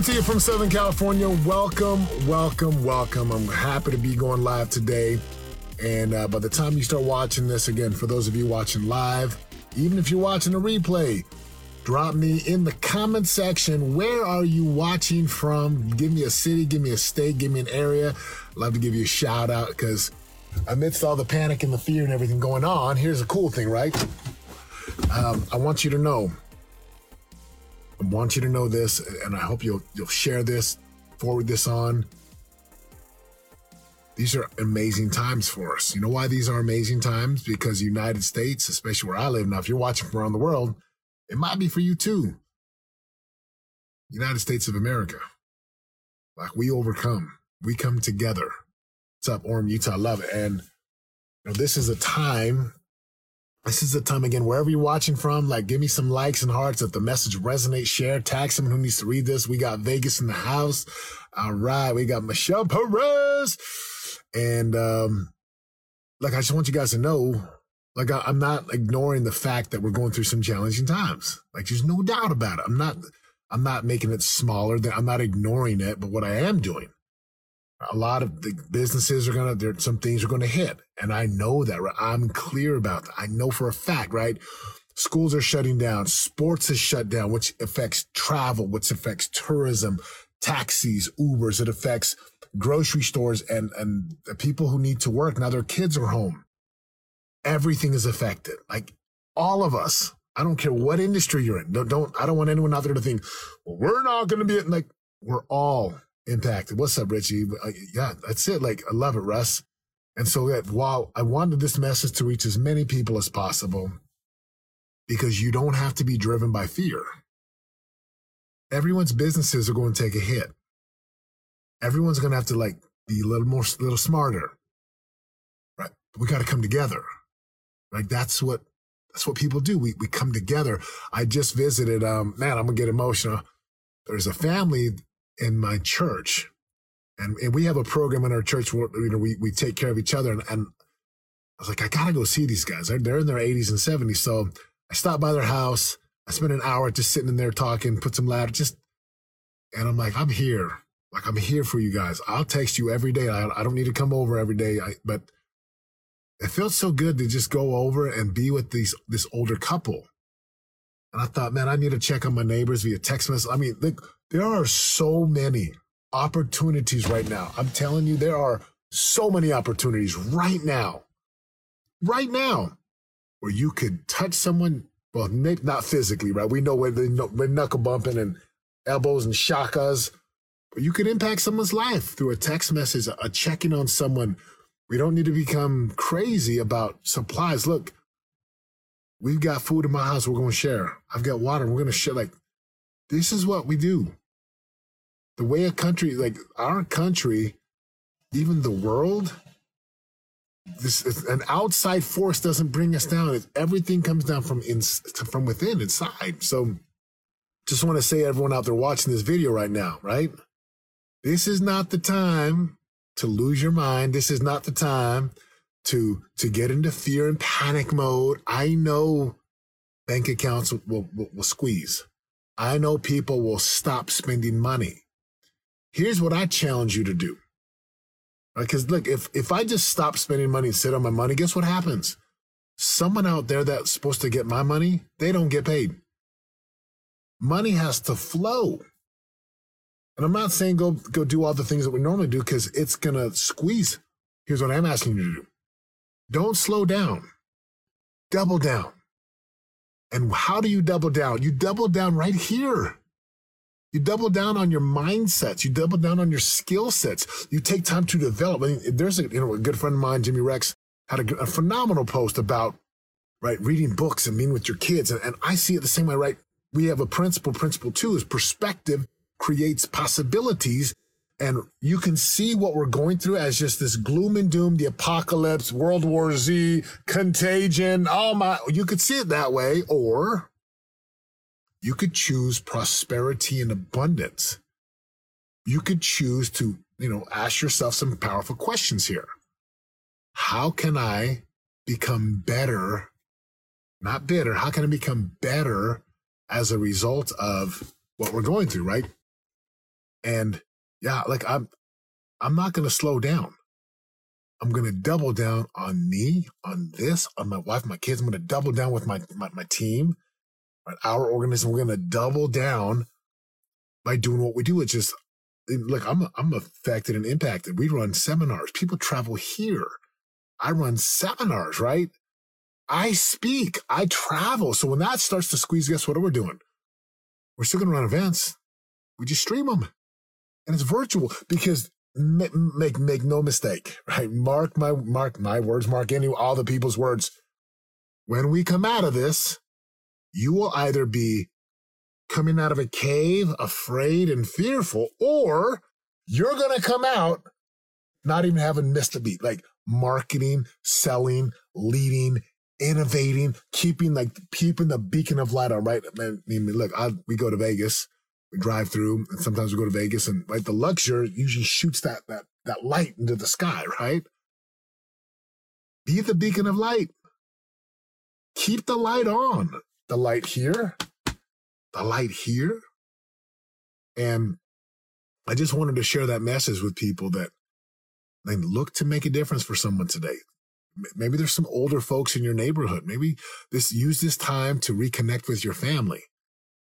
Coming to you from Southern California. Welcome, welcome, welcome. I'm happy to be going live today. And uh, by the time you start watching this, again, for those of you watching live, even if you're watching a replay, drop me in the comment section. Where are you watching from? Give me a city, give me a state, give me an area. I'd love to give you a shout out because amidst all the panic and the fear and everything going on, here's a cool thing, right? Um, I want you to know I want you to know this, and I hope you'll you'll share this, forward this on. These are amazing times for us. You know why these are amazing times? Because United States, especially where I live now, if you're watching from around the world, it might be for you too. United States of America. Like we overcome. We come together. What's up, Orem, Utah? Love it. And you know, this is a time this is the time again, wherever you're watching from, like give me some likes and hearts if the message resonates, share, tag someone who needs to read this. We got Vegas in the house. All right. We got Michelle Perez. And, um, like, I just want you guys to know, like, I, I'm not ignoring the fact that we're going through some challenging times. Like, there's no doubt about it. I'm not, I'm not making it smaller. I'm not ignoring it. But what I am doing a lot of the businesses are gonna there some things are gonna hit. And i know that right? i'm clear about that. I know for a fact right? Schools are shutting down sports is shut down which affects travel which affects tourism taxis ubers it affects grocery stores and and the people who need to work. Now their kids are home. Everything is affected. Like all of us i don't care what industry you're in. Don't, don't i don't want anyone out there to think well, we're not to be like we're all impacted. What's up, Richie? Uh, yeah, that's it. Like, I love it, Russ. And so that while I wanted this message to reach as many people as possible, because you don't have to be driven by fear. Everyone's businesses are going to take a hit. Everyone's going to have to like be a little more, a little smarter. Right? We got to come together. Like that's what that's what people do. We we come together. I just visited. Um, man, I'm gonna get emotional. There's a family in my church. And, and we have a program in our church where you know we, we take care of each other. And, and I was like, I gotta go see these guys. They're, they're in their 80s and 70s. So I stopped by their house. I spent an hour just sitting in there talking, put some ladder, just, and I'm like, I'm here. Like, I'm here for you guys. I'll text you every day. I, I don't need to come over every day. I, but it felt so good to just go over and be with these, this older couple. And I thought, man, I need to check on my neighbors via text message. I mean, look, there are so many opportunities right now. I'm telling you, there are so many opportunities right now, right now, where you could touch someone. Well, not physically, right? We know where the knuckle bumping and elbows and shakas, but you could impact someone's life through a text message, a checking on someone. We don't need to become crazy about supplies. Look, we've got food in my house. We're going to share. I've got water. We're going to share. Like, this is what we do the way a country like our country, even the world, this is, an outside force doesn't bring us down. everything comes down from in, from within, inside. So, just want to say, everyone out there watching this video right now, right? This is not the time to lose your mind. This is not the time to to get into fear and panic mode. I know bank accounts will, will, will squeeze. I know people will stop spending money. Here's what I challenge you to do. Because right? look, if if I just stop spending money and sit on my money, guess what happens? Someone out there that's supposed to get my money, they don't get paid. Money has to flow. And I'm not saying go go do all the things that we normally do because it's gonna squeeze. Here's what I'm asking you to do. Don't slow down. Double down. And how do you double down? You double down right here. You double down on your mindsets. You double down on your skill sets. You take time to develop. I mean, there's a, you know, a good friend of mine, Jimmy Rex, had a, a phenomenal post about, right, reading books and being with your kids. And, and I see it the same way, right? We have a principle. Principle two is perspective creates possibilities. And you can see what we're going through as just this gloom and doom, the apocalypse, World War Z, contagion. Oh my, you could see it that way. Or you could choose prosperity and abundance. You could choose to, you know, ask yourself some powerful questions here. How can I become better? Not bitter. How can I become better as a result of what we're going through, right? And yeah, like I'm, I'm not going to slow down. I'm going to double down on me, on this, on my wife, my kids. I'm going to double down with my, my, my team, right? our organism. We're going to double down by doing what we do. It's just, look, I'm, I'm affected and impacted. We run seminars. People travel here. I run seminars, right? I speak, I travel. So when that starts to squeeze, guess what are we're doing? We're still going to run events. We just stream them and it's virtual because make, make, make no mistake, right? Mark my, mark my words, mark any, all the people's words. When we come out of this, you will either be coming out of a cave afraid and fearful, or you're going to come out not even having missed a beat, like marketing, selling, leading, innovating, keeping like keeping the beacon of light on. Right? I mean, look, I, we go to Vegas, we drive through, and sometimes we go to Vegas, and right, the Luxor usually shoots that that that light into the sky. Right? Be the beacon of light. Keep the light on. The light here, the light here, and I just wanted to share that message with people that they look to make a difference for someone today maybe there's some older folks in your neighborhood. Maybe this use this time to reconnect with your family.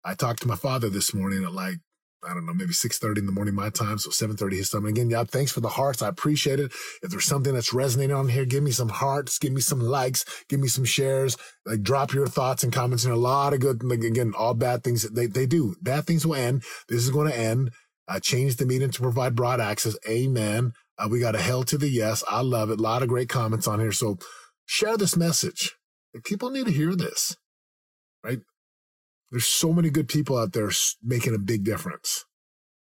I talked to my father this morning at like I don't know, maybe 6.30 in the morning my time, so 7.30 his time. And again, yeah, thanks for the hearts. I appreciate it. If there's something that's resonating on here, give me some hearts, give me some likes, give me some shares, like drop your thoughts and comments. And a lot of good, like again, all bad things, they, they do. Bad things will end. This is going to end. I changed the meeting to provide broad access. Amen. Uh, we got a hell to the yes. I love it. A lot of great comments on here. So share this message. People need to hear this? There's so many good people out there making a big difference.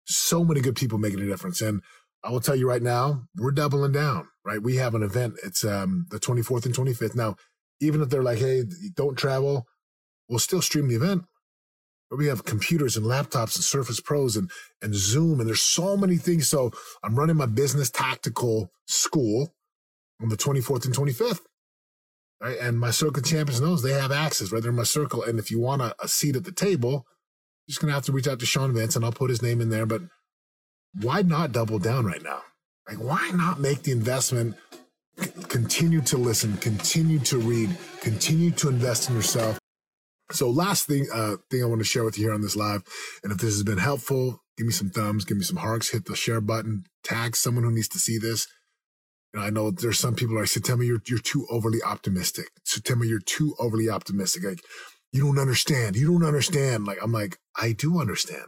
So many good people making a difference. And I will tell you right now, we're doubling down, right? We have an event. It's um, the 24th and 25th. Now, even if they're like, hey, don't travel, we'll still stream the event But we have computers and laptops and Surface Pros and, and Zoom, and there's so many things. So I'm running my business tactical school on the 24th and 25th. Right? And my circle champions knows they have access, right? They're in my circle. And if you want a, a seat at the table, you're just going to have to reach out to Sean Vincent and I'll put his name in there. But why not double down right now? Like, why not make the investment? C- continue to listen, continue to read, continue to invest in yourself so last thing, uh, thing I want to share with you here on this live, and if this has been helpful, give me some thumbs, give me some hearts, hit the share button, tag someone who needs to see this. And I know there's some people like, September, you're, you're too overly optimistic. September, you're too overly optimistic. Like, you don't understand. You don't understand. Like, I'm like, I do understand.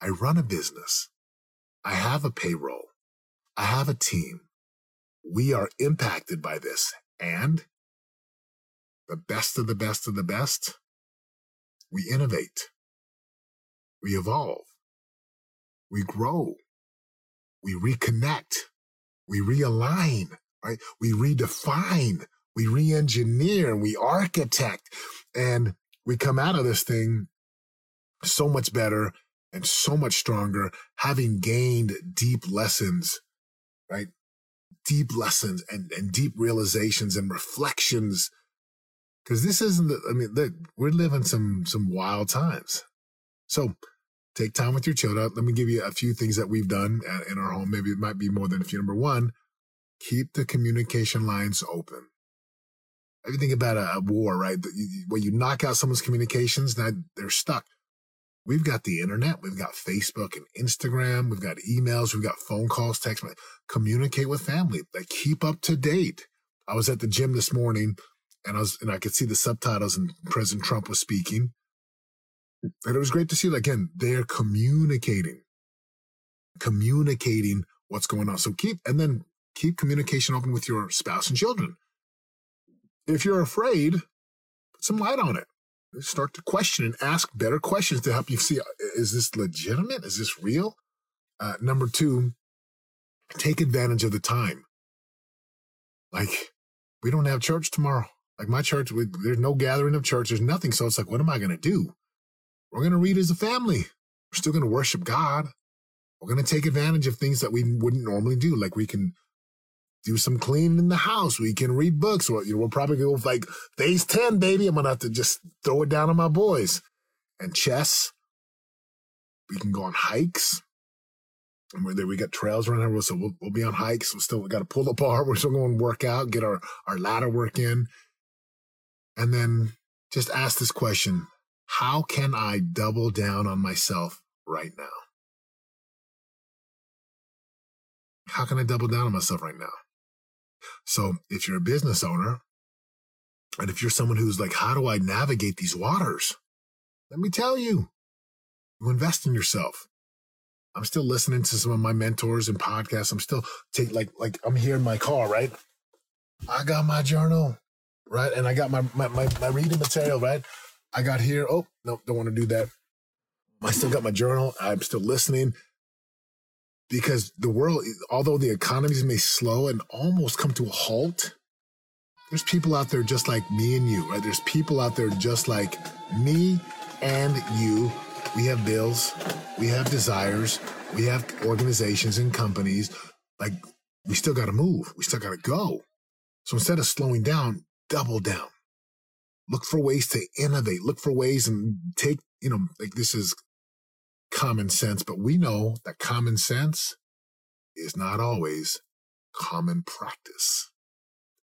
I run a business. I have a payroll. I have a team. We are impacted by this. And the best of the best of the best, we innovate, we evolve, we grow, we reconnect, we realign, right? We redefine, we re-engineer, we architect, and we come out of this thing so much better and so much stronger, having gained deep lessons, right? Deep lessons and, and deep realizations and reflections because this isn't the, I mean, look, we're living some, some wild times. So take time with your children. Let me give you a few things that we've done at, in our home. Maybe it might be more than a few. Number one, keep the communication lines open. If you think about a, a war, right? When you knock out someone's communications, now they're stuck. We've got the internet. We've got Facebook and Instagram. We've got emails. We've got phone calls, text. Communicate with family. Like keep up to date. I was at the gym this morning and I was and I could see the subtitles and President Trump was speaking. And it was great to see again, they're communicating. Communicating what's going on. So keep and then keep communication open with your spouse and children. If you're afraid, put some light on it. Start to question and ask better questions to help you see is this legitimate? Is this real? Uh, number two, take advantage of the time. Like, we don't have church tomorrow. Like my church, we, there's no gathering of church. There's nothing. So it's like, what am I going to do? We're going to read as a family. We're still going to worship God. We're going to take advantage of things that we wouldn't normally do. Like we can do some cleaning in the house. We can read books. You know, we'll probably go like phase 10, baby. I'm going to have to just throw it down on my boys. And chess. We can go on hikes. And we're there, we got trails around here, so we'll, we'll be on hikes. We still got to pull apart. We're still going to work out, get our, our ladder work in. And then just ask this question How can I double down on myself right now? How can I double down on myself right now? So if you're a business owner, and if you're someone who's like, how do I navigate these waters? Let me tell you, you invest in yourself. I'm still listening to some of my mentors and podcasts. I'm still take like like I'm here in my car, right? I got my journal, right? And I got my my my, my reading material, right? I got here. Oh, no, don't want to do that. I still got my journal. I'm still listening because the world, although the economies may slow and almost come to a halt, there's people out there just like me and you, right? There's people out there just like me and you. We have bills, we have desires, we have organizations and companies. Like, we still got to move, we still got to go. So instead of slowing down, double down. Look for ways to innovate, look for ways and take, you know, like this is common sense, but we know that common sense is not always common practice.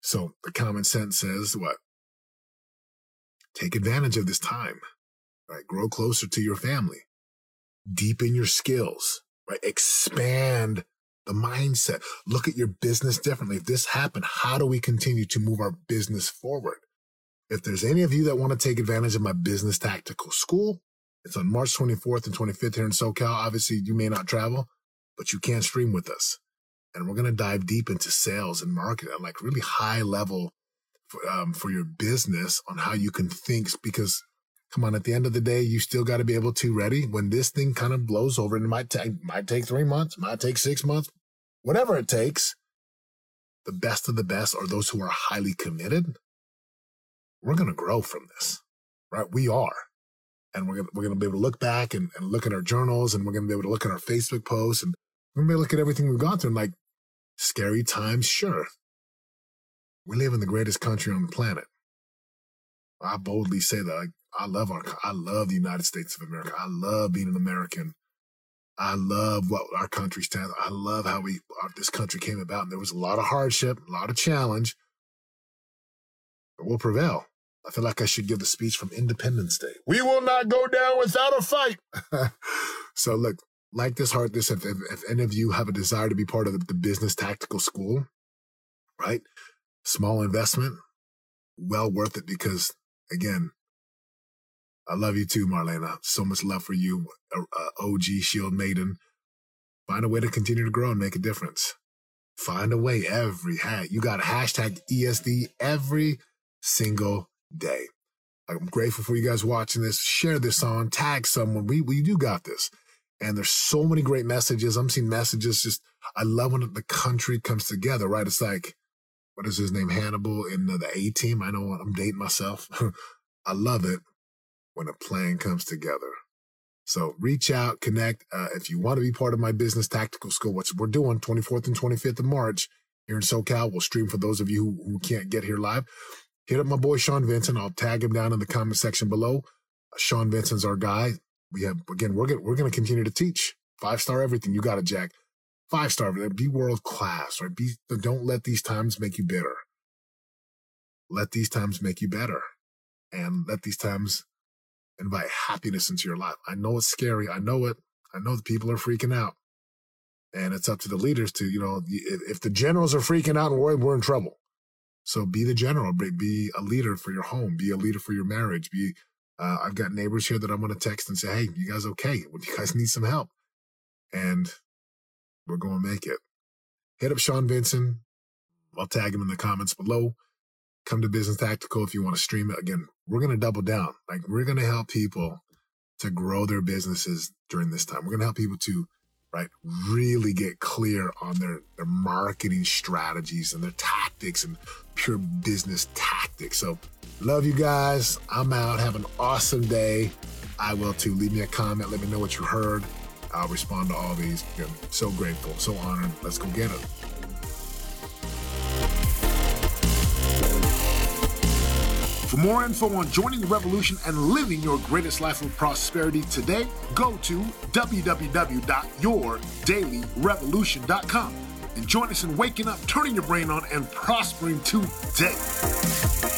So the common sense says what? Take advantage of this time, right? Grow closer to your family, deepen your skills, right? Expand the mindset. Look at your business differently. If this happened, how do we continue to move our business forward? If there's any of you that want to take advantage of my business tactical school, it's on March 24th and 25th here in SoCal. Obviously, you may not travel, but you can stream with us. And we're going to dive deep into sales and marketing like really high level for, um, for your business on how you can think. Because come on, at the end of the day, you still got to be able to ready when this thing kind of blows over. And it might take, might take three months, might take six months, whatever it takes. The best of the best are those who are highly committed. We're going to grow from this, right? We are and we're gonna, we're gonna be able to look back and, and look at our journals and we're gonna be able to look at our Facebook posts and we're gonna be able to look at everything we've gone through and like scary times, sure. We live in the greatest country on the planet. I boldly say that I, I love our I love the United States of America. I love being an American. I love what our country stands. I love how we our, this country came about. And there was a lot of hardship, a lot of challenge, but we'll prevail. I feel like I should give the speech from Independence Day. We will not go down without a fight. so look, like this heart, this if, if, if, any of you have a desire to be part of the, the business tactical school, right? Small investment, well worth it because again, I love you too, Marlena. So much love for you, uh, uh OG Shield Maiden. Find a way to continue to grow and make a difference. Find a way every hat. You got hashtag ESD every single day. I'm grateful for you guys watching this. Share this on, tag someone. We we do got this. And there's so many great messages. I'm seeing messages just I love when the country comes together, right? It's like what is his name? Hannibal in the, the A team. I know I'm dating myself. I love it when a plan comes together. So reach out, connect. Uh, if you want to be part of my business tactical school, which we're doing 24th and 25th of March here in SoCal, we'll stream for those of you who, who can't get here live hit up my boy Sean Vincent. I'll tag him down in the comment section below. Sean Vincent's our guy. We have again, we're gonna we're gonna continue to teach five star everything. You got it, Jack. Five star, be world class, right? Be don't let these times make you bitter. Let these times make you better, and let these times invite happiness into your life. I know it's scary. I know it. I know the people are freaking out, and it's up to the leaders to you know if the generals are freaking out and worried, we're in trouble. So be the general, be a leader for your home, be a leader for your marriage. Be, uh, I've got neighbors here that I'm going to text and say, Hey, you guys okay? Would you guys need some help? And we're going to make it. Hit up Sean Vincent. I'll tag him in the comments below. Come to Business Tactical if you want to stream it. Again, we're going to double down. Like we're going to help people to grow their businesses during this time. We're going to help people to right? Really get clear on their, their marketing strategies and their tactics and pure business tactics. So, love you guys. I'm out. Have an awesome day. I will too. Leave me a comment. Let me know what you heard. I'll respond to all these. I'm so grateful, so honored. Let's go get it. For more info on joining the revolution and living your greatest life of prosperity today, go to www.yourdailyrevolution.com and join us in waking up, turning your brain on, and prospering today.